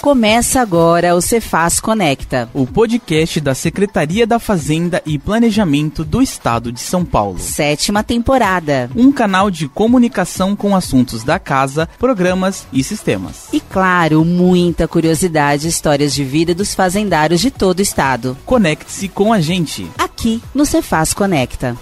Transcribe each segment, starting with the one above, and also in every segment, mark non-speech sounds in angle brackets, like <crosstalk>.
Começa agora o Cefaz Conecta, o podcast da Secretaria da Fazenda e Planejamento do Estado de São Paulo. Sétima temporada. Um canal de comunicação com assuntos da casa, programas e sistemas. E claro, muita curiosidade e histórias de vida dos fazendários de todo o estado. Conecte-se com a gente. Aqui no Cefaz Conecta.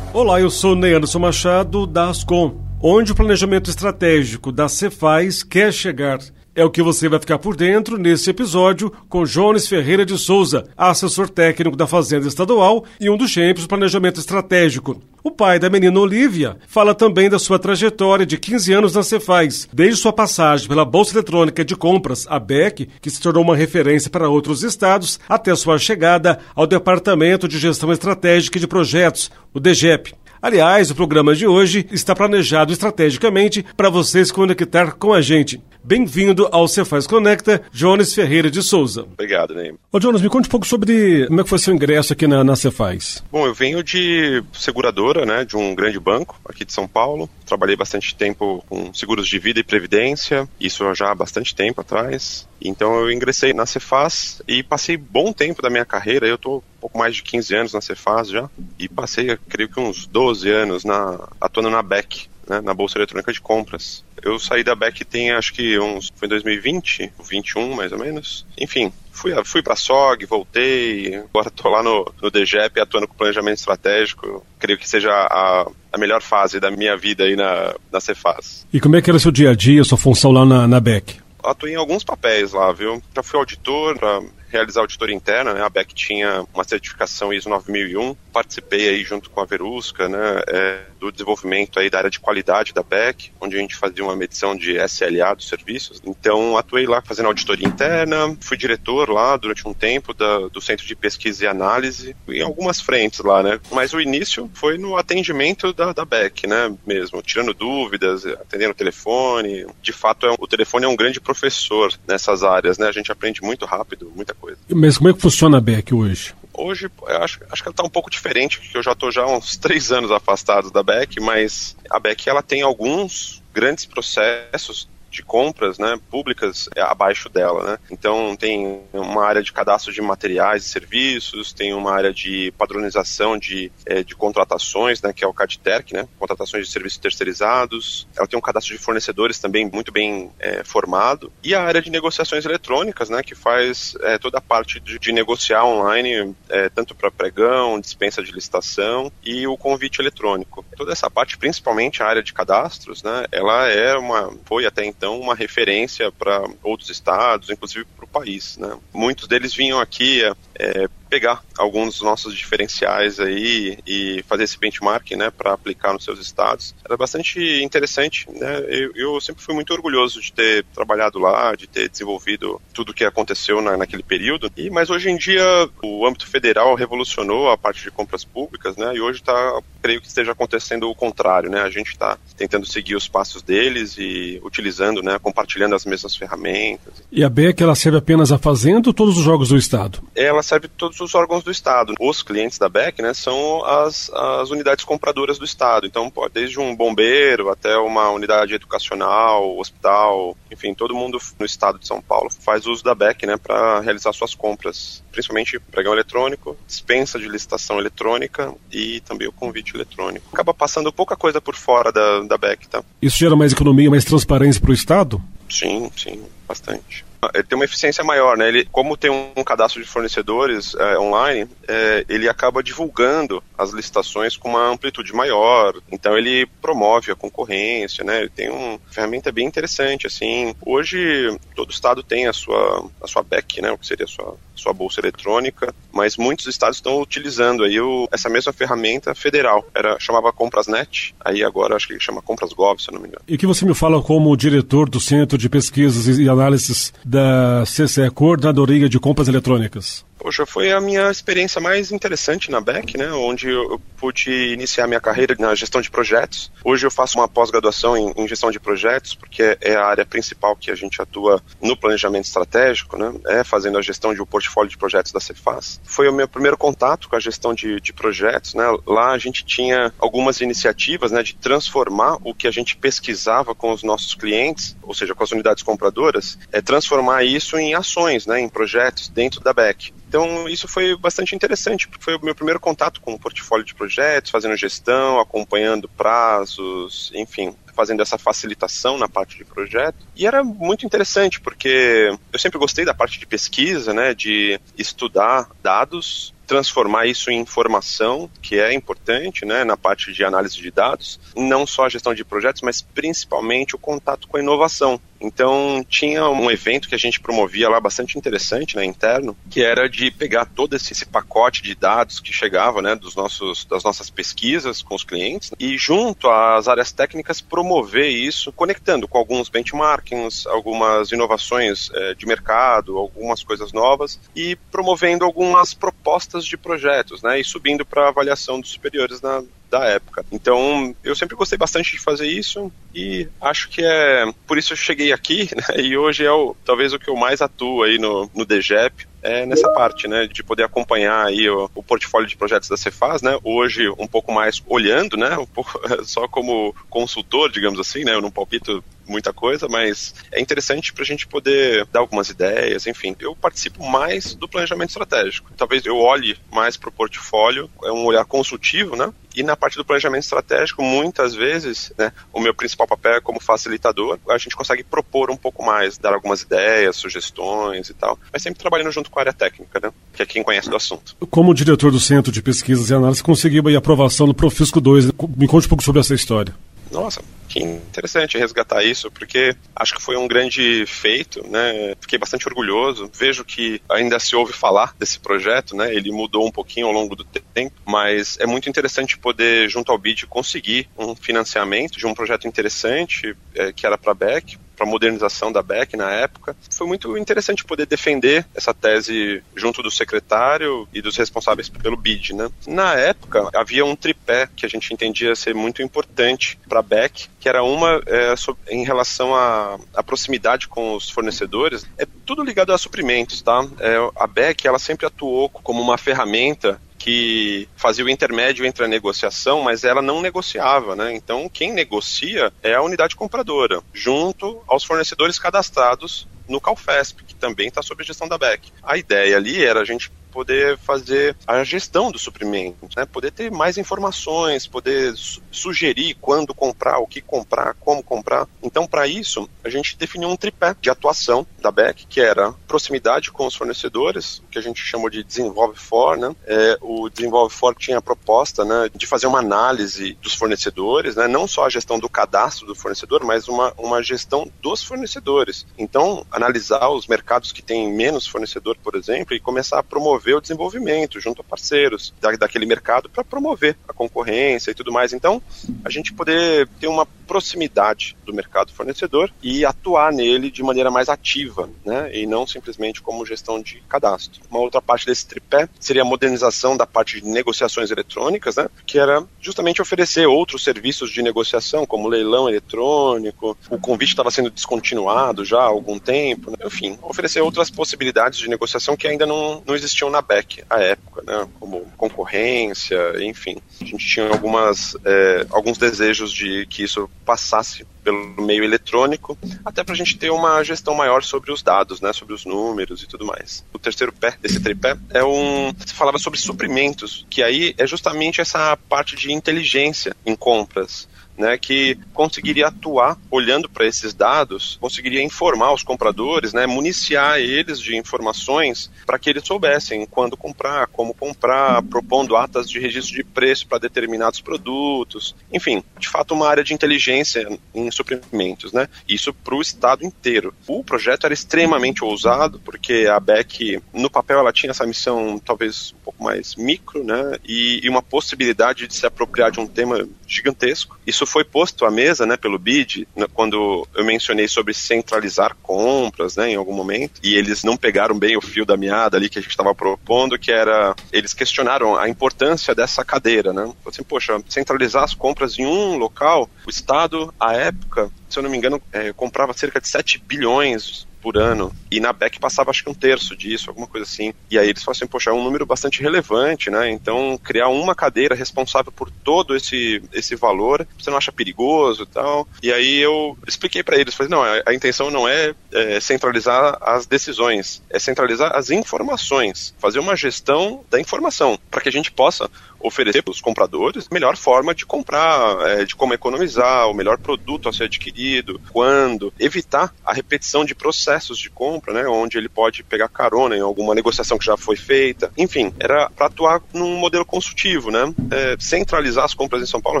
Olá, eu sou Ney Anderson Machado, da Ascom onde o planejamento estratégico da Cefaz quer chegar. É o que você vai ficar por dentro nesse episódio com Jones Ferreira de Souza, assessor técnico da Fazenda Estadual e um dos chefes do planejamento estratégico. O pai da menina Olivia fala também da sua trajetória de 15 anos na Cefaz, desde sua passagem pela Bolsa Eletrônica de Compras, a BEC, que se tornou uma referência para outros estados, até sua chegada ao Departamento de Gestão Estratégica de Projetos, o DGEP. Aliás, o programa de hoje está planejado estrategicamente para você se conectar com a gente. Bem-vindo ao Cefaz Conecta, Jones Ferreira de Souza. Obrigado, Ney. Ô, Jonas, me conte um pouco sobre como é que foi seu ingresso aqui na, na Cefaz. Bom, eu venho de seguradora, né, de um grande banco aqui de São Paulo. Trabalhei bastante tempo com seguros de vida e previdência, isso já há bastante tempo atrás. Então eu ingressei na Cefaz e passei bom tempo da minha carreira, eu estou pouco mais de 15 anos na Cefaz já, e passei, creio que uns 12 anos na, atuando na BEC, né, na Bolsa Eletrônica de Compras. Eu saí da BEC tem acho que uns. Foi em 2020, 21 mais ou menos. Enfim, fui, fui pra SOG, voltei, agora tô lá no, no DGEP atuando com planejamento estratégico. Creio que seja a, a melhor fase da minha vida aí na, na Cefaz. E como é que era o seu dia a dia, sua função lá na, na BEC? Atuei em alguns papéis lá, viu? Já fui auditor, pra realizar auditoria interna, né? A BEC tinha uma certificação ISO 9001, participei aí junto com a Verusca, né, é, do desenvolvimento aí da área de qualidade da BEC, onde a gente fazia uma medição de SLA dos serviços. Então, atuei lá fazendo auditoria interna, fui diretor lá durante um tempo da, do Centro de Pesquisa e Análise, em algumas frentes lá, né? Mas o início foi no atendimento da, da BEC, né, mesmo, tirando dúvidas, atendendo o telefone. De fato, é, o telefone é um grande professor nessas áreas, né? A gente aprende muito rápido, muita coisa. Mas como é que funciona a BEC hoje? Hoje, acho, acho que ela está um pouco diferente, porque eu já estou já uns três anos afastado da BEC, mas a BEC ela tem alguns grandes processos de compras né, públicas é abaixo dela. Né? Então, tem uma área de cadastro de materiais e serviços, tem uma área de padronização de, é, de contratações, né, que é o CADTERC, né, contratações de serviços terceirizados. Ela tem um cadastro de fornecedores também muito bem é, formado. E a área de negociações eletrônicas, né, que faz é, toda a parte de, de negociar online, é, tanto para pregão, dispensa de licitação e o convite eletrônico. Toda essa parte, principalmente a área de cadastros, né, ela é uma, foi até então então uma referência para outros estados, inclusive para o país. Né? Muitos deles vinham aqui é, pegar alguns dos nossos diferenciais aí e fazer esse benchmarking, né, para aplicar nos seus estados. Era bastante interessante, né? Eu, eu, sempre fui muito orgulhoso de ter trabalhado lá, de ter desenvolvido tudo o que aconteceu na, naquele período. E mas hoje em dia o âmbito federal revolucionou a parte de compras públicas, né? E hoje está, creio que esteja acontecendo o contrário, né? A gente está tentando seguir os passos deles e utilizando, né, compartilhando as mesmas ferramentas. E a BEC ela serve apenas a fazenda ou todos os jogos do estado? Ela serve todos os órgãos do Estado. Os clientes da BEC né, são as, as unidades compradoras do Estado. Então, pode, desde um bombeiro até uma unidade educacional, hospital, enfim, todo mundo no Estado de São Paulo faz uso da BEC né, para realizar suas compras, principalmente pregão eletrônico, dispensa de licitação eletrônica e também o convite eletrônico. Acaba passando pouca coisa por fora da, da BEC, tá? Isso gera mais economia, mais transparência para o Estado? Sim, sim, bastante ele tem uma eficiência maior, né? Ele, como tem um cadastro de fornecedores é, online, é, ele acaba divulgando as licitações com uma amplitude maior. Então ele promove a concorrência, né? Ele tem uma ferramenta bem interessante, assim. Hoje todo estado tem a sua a sua BEC, né? O que seria a sua sua bolsa eletrônica, mas muitos estados estão utilizando aí o, essa mesma ferramenta federal. Era chamava Comprasnet, aí agora acho que chama Compras Gov, se eu não me engano. E que você me fala como diretor do Centro de Pesquisas e Análises da CCE, Coordenadoria de Compras Eletrônicas? Poxa, foi a minha experiência mais interessante na BEC, né? Onde eu pude iniciar minha carreira na gestão de projetos. Hoje eu faço uma pós-graduação em, em, gestão de projetos, porque é a área principal que a gente atua no planejamento estratégico, né? É fazendo a gestão de um portfólio de projetos da Cefaz. Foi o meu primeiro contato com a gestão de, de projetos, né? Lá a gente tinha algumas iniciativas, né? De transformar o que a gente pesquisava com os nossos clientes, ou seja, com as unidades compradoras, é transformar isso em ações, né? Em projetos dentro da BEC. Então, isso foi bastante interessante, porque foi o meu primeiro contato com o portfólio de projetos, fazendo gestão, acompanhando prazos, enfim, fazendo essa facilitação na parte de projeto. E era muito interessante, porque eu sempre gostei da parte de pesquisa, né, de estudar dados transformar isso em informação, que é importante, né, na parte de análise de dados, não só a gestão de projetos, mas principalmente o contato com a inovação. Então, tinha um evento que a gente promovia lá bastante interessante, né, interno, que era de pegar todo esse, esse pacote de dados que chegava, né, dos nossos, das nossas pesquisas com os clientes e junto às áreas técnicas promover isso, conectando com alguns benchmarkings, algumas inovações é, de mercado, algumas coisas novas e promovendo algumas propostas de projetos, né, e subindo para avaliação dos superiores na, da época. Então, eu sempre gostei bastante de fazer isso e acho que é por isso eu cheguei aqui, <laughs> né, e hoje é o, talvez o que eu mais atuo aí no, no DGEP, é nessa parte, né, de poder acompanhar aí o, o, portfólio de projetos da Cefaz, né, hoje um pouco mais olhando, né, um pouco, <laughs> só como consultor, digamos assim, né, eu não palpito muita coisa, mas é interessante para a gente poder dar algumas ideias, enfim. Eu participo mais do planejamento estratégico. Talvez eu olhe mais para o portfólio, é um olhar consultivo, né? E na parte do planejamento estratégico, muitas vezes, né, o meu principal papel é como facilitador. A gente consegue propor um pouco mais, dar algumas ideias, sugestões e tal, mas sempre trabalhando junto com a área técnica, né, que é quem conhece do assunto. Como diretor do Centro de Pesquisas e Análise, conseguiu a aprovação do Profisco 2. Me conte um pouco sobre essa história. Nossa, que interessante resgatar isso, porque acho que foi um grande feito, né? Fiquei bastante orgulhoso. Vejo que ainda se ouve falar desse projeto, né? Ele mudou um pouquinho ao longo do tempo, mas é muito interessante poder, junto ao BID, conseguir um financiamento de um projeto interessante, é, que era para a BEC, para modernização da BEC na época. Foi muito interessante poder defender essa tese junto do secretário e dos responsáveis pelo BID. Né? Na época, havia um tripé que a gente entendia ser muito importante para a BEC, que era uma é, em relação à, à, proximidade com os fornecedores. É tudo ligado a suprimentos, tá? É, a BEC, ela sempre atuou como uma ferramenta que fazia o intermédio entre a negociação, mas ela não negociava, né? Então, quem negocia é a unidade compradora, junto aos fornecedores cadastrados no Calfesp, que também está sob a gestão da BEC. A ideia ali era a gente poder fazer a gestão do suprimento, né? poder ter mais informações, poder su sugerir quando comprar, o que comprar, como comprar. Então, para isso, a gente definiu um tripé de atuação da BEC, que era proximidade com os fornecedores, que a gente chamou de Desenvolve For. Né? É, o Desenvolve For tinha a proposta né, de fazer uma análise dos fornecedores, né? não só a gestão do cadastro do fornecedor, mas uma, uma gestão dos fornecedores. Então, analisar os mercados que têm menos fornecedor, por exemplo, e começar a promover promover o desenvolvimento junto a parceiros da, daquele mercado para promover a concorrência e tudo mais. Então, a gente poder ter uma proximidade do mercado fornecedor e atuar nele de maneira mais ativa, né? E não simplesmente como gestão de cadastro. Uma outra parte desse tripé seria a modernização da parte de negociações eletrônicas, né? Que era justamente oferecer outros serviços de negociação, como leilão eletrônico. O convite estava sendo descontinuado já há algum tempo, né? enfim, oferecer outras possibilidades de negociação que ainda não, não existiam na BEC à época, né? como concorrência, enfim. A gente tinha algumas, é, alguns desejos de que isso passasse pelo meio eletrônico, até para a gente ter uma gestão maior sobre os dados, né, sobre os números e tudo mais. O terceiro pé desse tripé é um. Você falava sobre suprimentos, que aí é justamente essa parte de inteligência em compras né, que conseguiria atuar olhando para esses dados, conseguiria informar os compradores, né, municiar eles de informações para que eles soubessem quando comprar, como comprar, propondo atas de registro de preço para determinados produtos, enfim, de fato uma área de inteligência em suprimentos, né? Isso para o estado inteiro. O projeto era extremamente ousado porque a BEC no papel ela tinha essa missão talvez um pouco mais micro, né? E, e uma possibilidade de se apropriar de um tema gigantesco. Isso foi posto à mesa, né, pelo BID, quando eu mencionei sobre centralizar compras, né, em algum momento, e eles não pegaram bem o fio da meada ali que a gente estava propondo, que era, eles questionaram a importância dessa cadeira, né? Assim, poxa, centralizar as compras em um local, o Estado, à época, se eu não me engano, é, comprava cerca de 7 bilhões por ano. E na BEC passava acho que um terço disso, alguma coisa assim. E aí eles falaram assim, poxa, é um número bastante relevante, né? Então, criar uma cadeira responsável por todo esse, esse valor, você não acha perigoso e tal? E aí eu expliquei para eles, falei, não, a, a intenção não é, é, centralizar as decisões, é centralizar as informações, fazer uma gestão da informação, para que a gente possa oferecer para os compradores a melhor forma de comprar, é, de como economizar, o melhor produto a ser adquirido, quando, evitar a repetição de processos de compra, né, onde ele pode pegar carona em alguma negociação que já foi feita. Enfim, era para atuar num modelo consultivo, né? É, centralizar as compras em São Paulo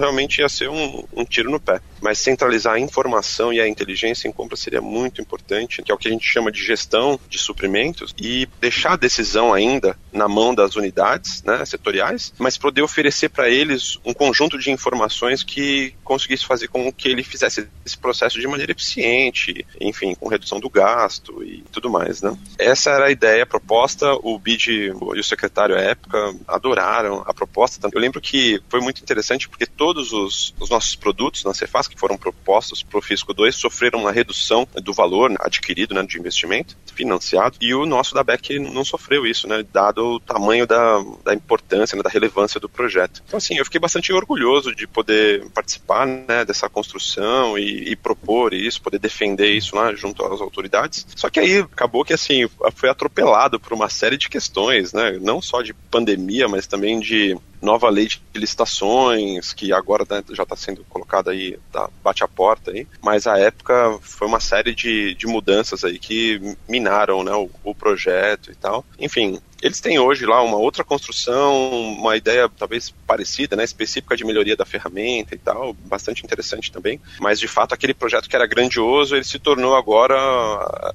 realmente ia ser um, um tiro no pé, mas centralizar a informação e a inteligência em compra seria muito importante, que é o que a gente chama de gestão de suprimentos e deixar a decisão ainda na mão das unidades, né, setoriais, mas oferecer para eles um conjunto de informações que conseguisse fazer com que ele fizesse esse processo de maneira eficiente, enfim, com redução do gasto e tudo mais, né? Essa era a ideia, a proposta, o BID e o secretário à época adoraram a proposta. Eu lembro que foi muito interessante porque todos os, os nossos produtos na Cefaz que foram propostos para o Fisco 2 sofreram uma redução do valor adquirido né, de investimento financiado e o nosso da BEC não sofreu isso, né, dado o tamanho da, da importância, né, da relevância do projeto. Então, assim, eu fiquei bastante orgulhoso de poder participar né, dessa construção e, e, propor isso, poder defender isso lá junto às autoridades. Só que aí acabou que, assim, foi atropelado por uma série de questões, né, não só de pandemia, mas também de nova lei de licitações, que agora né, já está sendo colocada aí, tá, bate a porta aí, mas a época foi uma série de, de mudanças aí que minaram né, o, o projeto e tal. Enfim, eles têm hoje lá uma outra construção, uma ideia talvez parecida, né, específica de melhoria da ferramenta e tal, bastante interessante também. Mas de fato aquele projeto que era grandioso, ele se tornou agora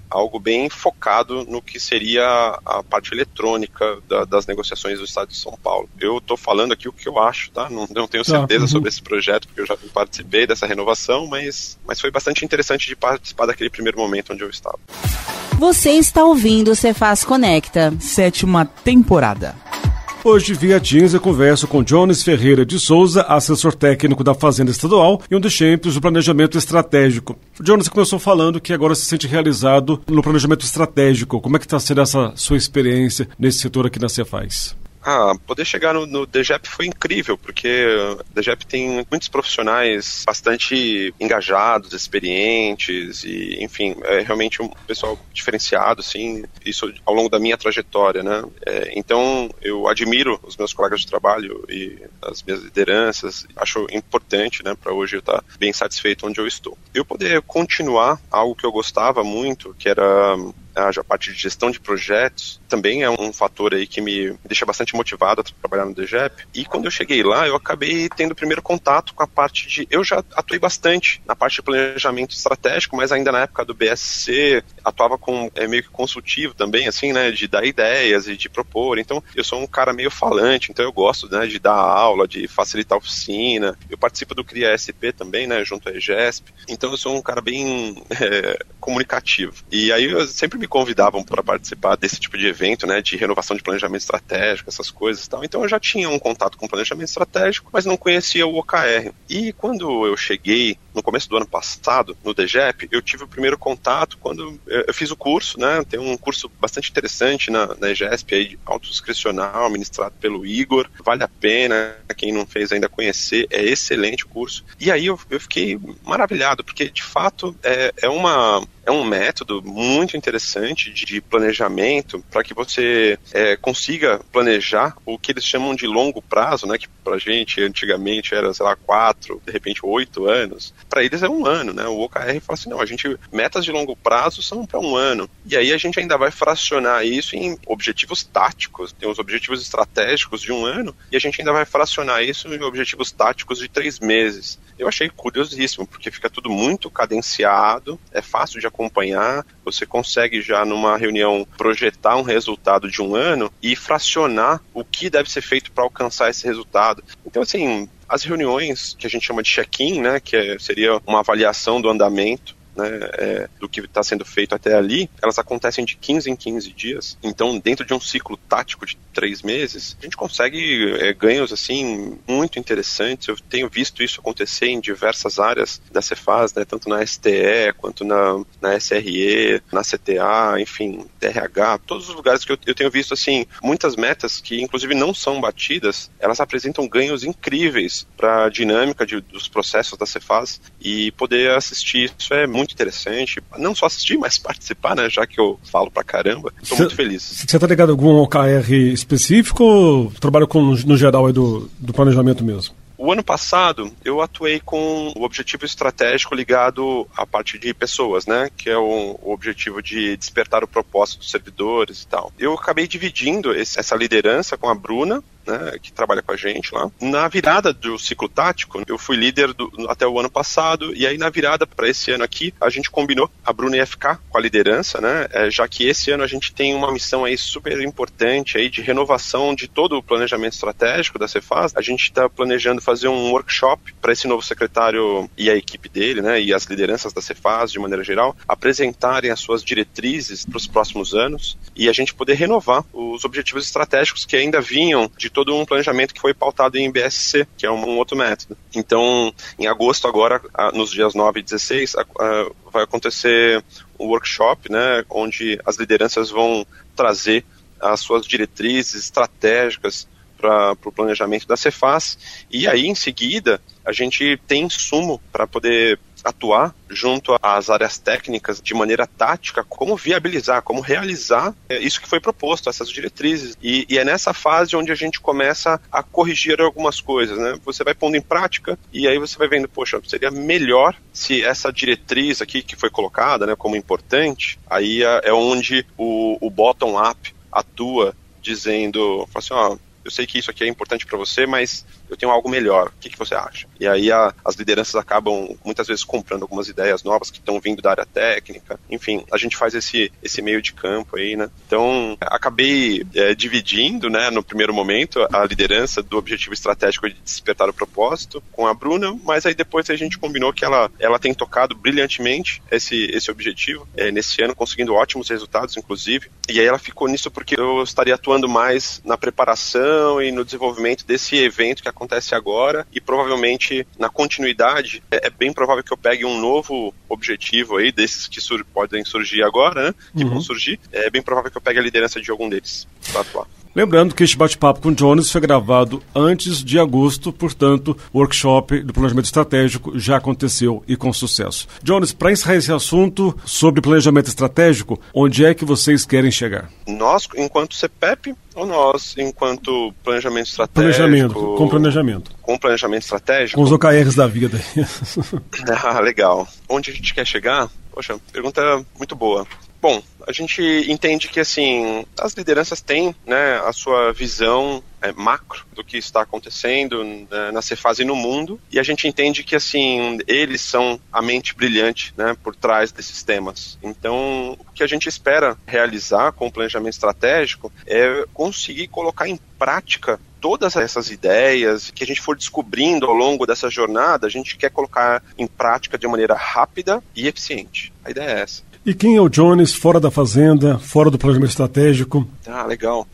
algo bem focado no que seria a parte eletrônica da, das negociações do Estado de São Paulo. Eu estou falando aqui o que eu acho, tá? Não, não tenho certeza uhum. sobre esse projeto porque eu já participei dessa renovação, mas, mas foi bastante interessante de participar daquele primeiro momento onde eu estava. Você está ouvindo o Cefaz Conecta. Sétima temporada. Hoje, via Teams, eu converso com Jones Ferreira de Souza, assessor técnico da Fazenda Estadual e um dos champions do planejamento estratégico. Jones começou falando que agora se sente realizado no planejamento estratégico. Como é que está sendo essa sua experiência nesse setor aqui na Cefaz? Ah, poder chegar no, no DGEP foi incrível, porque o DGEP tem muitos profissionais bastante engajados, experientes e, enfim, é realmente um pessoal diferenciado, assim, isso ao longo da minha trajetória, né? É, então, eu admiro os meus colegas de trabalho e as minhas lideranças, acho importante, né, para hoje eu estar bem satisfeito onde eu estou. Eu poder continuar algo que eu gostava muito, que era a parte de gestão de projetos também é um fator aí que me deixa bastante motivado a trabalhar no DGEP. E quando eu cheguei lá, eu acabei tendo o primeiro contato com a parte de. Eu já atuei bastante na parte de planejamento estratégico, mas ainda na época do BSC, atuava com é, meio que consultivo também, assim, né, de dar ideias e de propor. Então, eu sou um cara meio falante, então eu gosto, né, de dar aula, de facilitar oficina. Eu participo do CRIA SP também, né, junto à EGESP. Então, eu sou um cara bem <laughs> é, comunicativo. E aí eu sempre me me convidavam para participar desse tipo de evento, né, de renovação de planejamento estratégico, essas coisas e tal. Então eu já tinha um contato com planejamento estratégico, mas não conhecia o OKR. E quando eu cheguei no começo do ano passado, no DGEP, eu tive o primeiro contato quando eu fiz o curso, né? Tem um curso bastante interessante na, na EGESP aí, autodescricional, ministrado pelo Igor. Vale a pena, quem não fez ainda conhecer, é excelente o curso. E aí eu, eu fiquei maravilhado, porque de fato é, é uma é um método muito interessante de planejamento para que você é, consiga planejar o que eles chamam de longo prazo, né? Que para gente antigamente era, sei lá, quatro, de repente oito anos. Para eles é um ano, né? O OKR fala assim, não, a gente metas de longo prazo são para um ano. E aí a gente ainda vai fracionar isso em objetivos táticos. Tem os objetivos estratégicos de um ano e a gente ainda vai fracionar isso em objetivos táticos de três meses. Eu achei curiosíssimo, porque fica tudo muito cadenciado, é fácil de acompanhar, Você consegue já numa reunião projetar um resultado de um ano e fracionar o que deve ser feito para alcançar esse resultado. Então, assim, as reuniões que a gente chama de check-in, né, que é, seria uma avaliação do andamento, né, é, do que está sendo feito até ali, elas acontecem de 15 em 15 dias. Então, dentro de um ciclo tático de três meses, a gente consegue é, ganhos assim muito interessantes. Eu tenho visto isso acontecer em diversas áreas da Cefaz, né, tanto na STE quanto na, na SRE, na CTA, enfim, TRH, todos os lugares que eu, eu tenho visto assim muitas metas que inclusive não são batidas, elas apresentam ganhos incríveis para a dinâmica de, dos processos da Cefaz e poder assistir isso é muito muito interessante. Não só assistir, mas participar, né? Já que eu falo pra caramba. Estou muito feliz. Você tá ligado a algum OKR específico ou trabalha com, no geral aí do, do planejamento mesmo? O ano passado eu atuei com o objetivo estratégico ligado à parte de pessoas, né? Que é o, o objetivo de despertar o propósito dos servidores e tal. Eu acabei dividindo esse, essa liderança com a Bruna, né, que trabalha com a gente lá. Na virada do ciclo tático, eu fui líder do, até o ano passado, e aí na virada para esse ano aqui, a gente combinou, a Bruna ficar com a liderança, né, é, já que esse ano a gente tem uma missão aí super importante aí de renovação de todo o planejamento estratégico da Cefaz. A gente está planejando fazer um workshop para esse novo secretário e a equipe dele, né, e as lideranças da Cefaz de maneira geral, apresentarem as suas diretrizes para os próximos anos e a gente poder renovar os objetivos estratégicos que ainda vinham de todo um planejamento que foi pautado em BSC, que é um, um outro método. Então, em agosto agora, nos dias 9 e 16, vai acontecer um workshop, né, onde as lideranças vão trazer as suas diretrizes estratégicas para o planejamento da Cefaz e aí em seguida a gente tem insumo para poder atuar junto às áreas técnicas de maneira tática, como viabilizar, como realizar é, isso que foi proposto, essas diretrizes. E, e, é nessa fase onde a gente começa a corrigir algumas coisas, né? Você vai pondo em prática e aí você vai vendo, poxa, seria melhor se essa diretriz aqui que foi colocada, né, como importante, aí é, é onde o, o bottom-up atua dizendo, assim, ó, eu sei que isso aqui é importante para você, mas eu tenho algo melhor, o que, que você acha? E aí a, as lideranças acabam muitas vezes comprando algumas ideias novas que estão vindo da área técnica, enfim, a gente faz esse, esse meio de campo aí, né? Então, acabei é, dividindo, né, no primeiro momento, a liderança do objetivo estratégico de despertar o propósito com a Bruna, mas aí depois a gente combinou que ela, ela tem tocado brilhantemente esse, esse objetivo, é, nesse ano, conseguindo ótimos resultados, inclusive, e aí ela ficou nisso porque eu estaria atuando mais na preparação e no desenvolvimento desse evento que acontece agora e provavelmente na continuidade é, é bem provável que eu pegue um novo objetivo aí desses que sur podem surgir agora, né? Que uhum. vão surgir. É bem provável que eu pegue a liderança de algum deles para atuar. Lembrando que este bate-papo com Jones foi gravado antes de agosto, portanto, o workshop do planejamento estratégico já aconteceu e com sucesso. Jones, para encerrar esse assunto sobre planejamento estratégico, onde é que vocês querem chegar? Nós, enquanto CPEP, ou nós, enquanto planejamento estratégico? Planejamento, com planejamento. Com planejamento estratégico? Com os OKRs da vida. <laughs> ah, legal. Onde a gente quer chegar? Poxa, pergunta muito boa. Bom, a gente entende que assim as lideranças têm né, a sua visão é, macro do que está acontecendo né, na Cefaz e no mundo e a gente entende que assim eles são a mente brilhante né, por trás desses temas. Então o que a gente espera realizar com o planejamento estratégico é conseguir colocar em prática todas essas ideias que a gente for descobrindo ao longo dessa jornada, a gente quer colocar em prática de maneira rápida e eficiente. A ideia é essa. E quem é o Jones fora da fazenda, fora do planejamento estratégico? Ah, legal.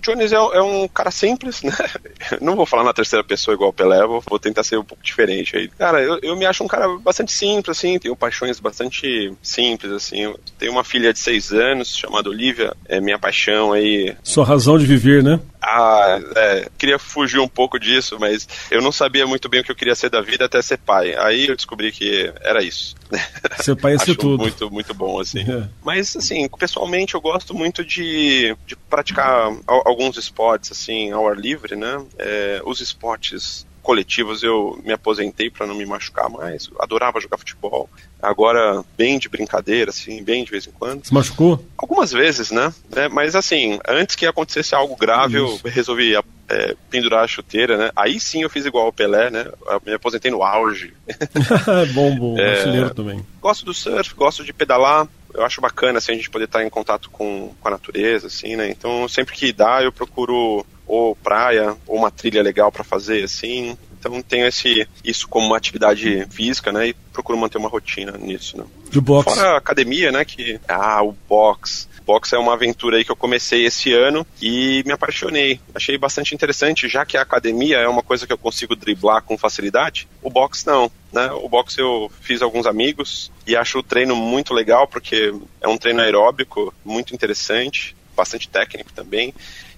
O Jones é, é, um cara simples, né? <laughs> Não vou falar na terceira pessoa igual o Pelé, vou, vou tentar ser um pouco diferente aí. Cara, eu, eu, me acho um cara bastante simples, assim, tenho paixões bastante simples, assim. Tenho uma filha de seis anos chamada Olivia, é minha paixão aí. Sua razão de viver, né? Ah, é, queria fugir um pouco disso, mas eu não sabia muito bem o que eu queria ser da vida até ser pai. Aí eu descobri que era isso. <laughs> Ser pai é ser tudo. Muito, muito bom, assim. É. Mas, assim, pessoalmente eu gosto muito de, de praticar alguns esportes, assim, ao ar livre, né? É, os esportes coletivos eu me aposentei para não me machucar mais. adorava jogar futebol. Agora, bem de brincadeira, assim, bem de vez em quando. Se machucou? Algumas vezes, né? É, mas assim, antes que acontecesse algo grave, Isso. eu resolvi é, pendurar a chuteira, né? Aí sim eu fiz igual o Pelé, né? Eu me aposentei no auge. <laughs> bom, bom. É, brasileiro também. Gosto do surf, gosto de pedalar. Eu acho bacana assim, a gente poder estar em contato com, com a natureza, assim, né? Então, sempre que dá, eu procuro ou praia, ou uma trilha legal para fazer, assim. Então tenho esse, isso como uma atividade física, né? E procuro manter uma rotina nisso, né? Boxe. Fora a academia, né? Que, ah, o box. Box é uma aventura aí que eu comecei esse ano e me apaixonei. Achei bastante interessante, já que a academia é uma coisa que eu consigo driblar com facilidade, o box não. Né? O box eu fiz alguns amigos e acho o treino muito legal porque é um treino aeróbico muito interessante, bastante técnico também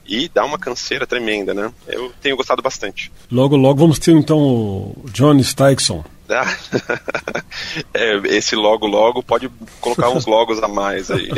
e dá uma canseira tremenda, né? Eu tenho gostado bastante. Logo, logo vamos ter então o John Stykson. Ah, <laughs> é, esse logo logo pode colocar uns logos a mais aí.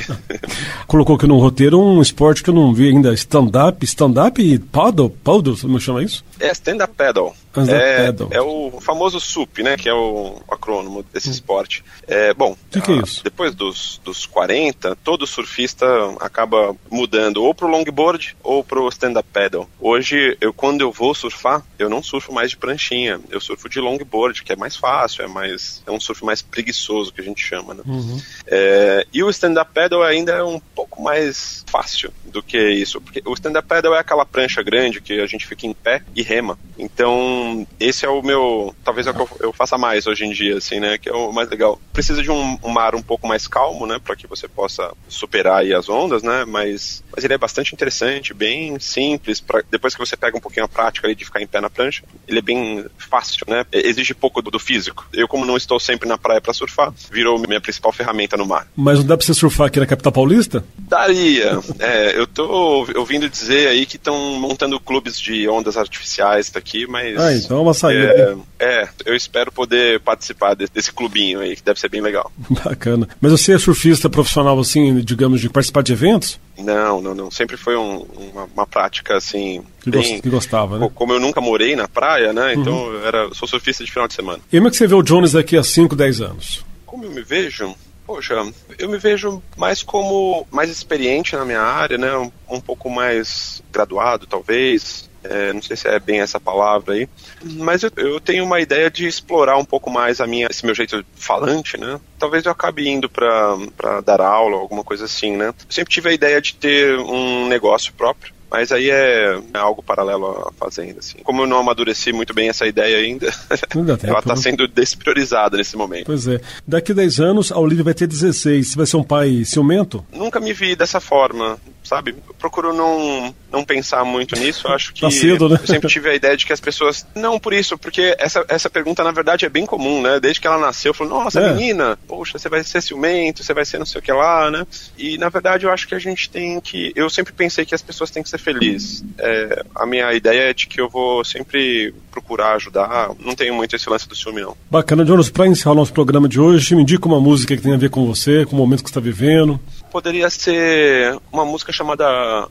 <laughs> Colocou aqui no roteiro um esporte que eu não vi ainda, stand-up, stand-up e paddle, paddle, como chama isso? É stand-up paddle. É, é, o famoso SUP, né? Que é o acrônimo desse hum. esporte. É, bom, que que é isso? depois dos, dos 40, todo surfista acaba mudando ou pro longboard ou pro stand-up paddle. Hoje, eu quando eu vou surfar, eu não surfo mais de pranchinha, eu surfo de longboard, que é mais fácil, é mais é um surf mais preguiçoso que a gente chama, né? Uhum. É, e o stand-up paddle ainda é um pouco mais fácil do que isso, porque o stand-up paddle é aquela prancha grande que a gente fica em pé e rema. Então, esse é o meu, talvez é o que eu, eu faça mais hoje em dia, assim, né? Que é o mais legal. Precisa de um, um mar um pouco mais calmo, né? Para que você possa superar aí as ondas, né? Mas, mas ele é bastante interessante, bem simples. Pra, depois que você pega um pouquinho a prática ali de ficar em pé na prancha, ele é bem fácil, né? Exige pouco do, do físico. Eu, como não estou sempre na praia para surfar, virou minha principal ferramenta no mar. Mas não dá para você surfar aqui na capital paulista? Daria. É, eu tô ouvindo dizer aí que estão montando clubes de ondas artificiais daqui, mas. Ah, então é uma saída. É, é, eu espero poder participar desse, desse, clubinho aí, que deve ser bem legal. <laughs> Bacana. Mas você é surfista profissional, assim, digamos, de participar de eventos? Não, não, não. Sempre foi um, uma, uma, prática assim. Que, bem, que gostava, né? Como eu nunca morei na praia, né? Então uhum. eu era, sou surfista de final de semana. E como é que você vê o Jones daqui a 5, 10 anos? Como eu me vejo? Poxa, eu me vejo mais como mais experiente na minha área, né? Um, um pouco mais graduado, talvez. É, não sei se é bem essa palavra aí, mas eu, eu, tenho uma ideia de explorar um pouco mais a minha, esse meu jeito falante, né? Talvez eu acabe indo para dar aula, alguma coisa assim, né? Eu sempre tive a ideia de ter um negócio próprio. Mas aí é, é, algo paralelo à fazenda, assim. Como eu não amadureci muito bem essa ideia ainda, <laughs> ela está sendo despriorizada nesse momento. Pois é. Daqui a 10 anos, a Olivia vai ter 16. Você vai ser um pai ciumento? Nunca me vi dessa forma sabe? Eu procuro não, não pensar muito nisso. Eu acho que tá cedo, né? eu sempre tive a ideia de que as pessoas. Não por isso, porque essa, essa pergunta, na verdade, é bem comum, né? Desde que ela nasceu, eu falo, nossa, é. menina, poxa, você vai ser ciumento, você vai ser não sei o que lá, né? E na verdade eu acho que a gente tem que. Eu sempre pensei que as pessoas têm que ser felizes. É, a minha ideia é de que eu vou sempre procurar ajudar. Não tenho muito esse lance do ciúme, não. Bacana, Jonas, para encerrar o nosso programa de hoje, me indica uma música que tem a ver com você, com o momento que você está vivendo poderia ser uma música chamada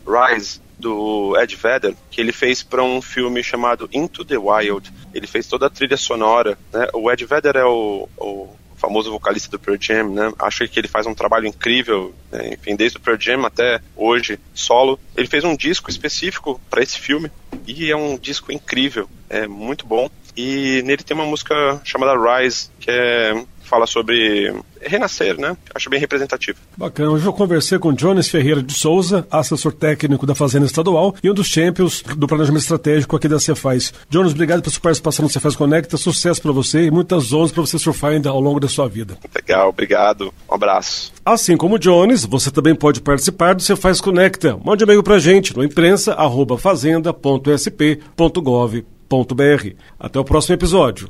Rise, do Ed Vedder, que ele fez para um filme chamado Into the Wild. Ele fez toda a trilha sonora. Né? O Ed Vedder é o, o famoso vocalista do Pearl Jam, né? Acho que ele faz um trabalho incrível, né? enfim, desde o Pearl Jam até hoje, solo. Ele fez um disco específico para esse filme e é um disco incrível, é muito bom. E nele tem uma música chamada Rise, que é fala sobre renascer, né? Acho bem representativo. Bacana. Hoje eu conversei com Jones Ferreira de Souza, assessor técnico da Fazenda Estadual e um dos champions do planejamento estratégico aqui da Cefaz. Jones, obrigado pela sua participação no Cefaz Conecta. Sucesso para você e muitas honras para você surfar ainda ao longo da sua vida. Legal, obrigado. Um abraço. Assim como o Jones, você também pode participar do Cefaz Conecta. Mande um e-mail para gente no imprensa@fazenda.sp.gov.br. Até o próximo episódio.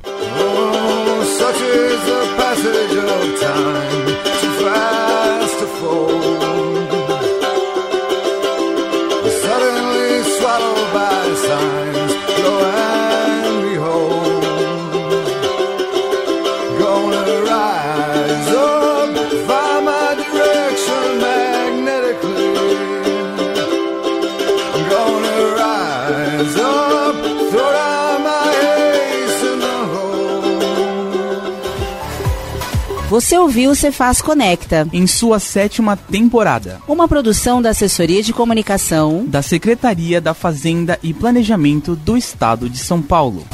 Ouviu o Cefaz Conecta. Em sua sétima temporada. Uma produção da Assessoria de Comunicação da Secretaria da Fazenda e Planejamento do Estado de São Paulo.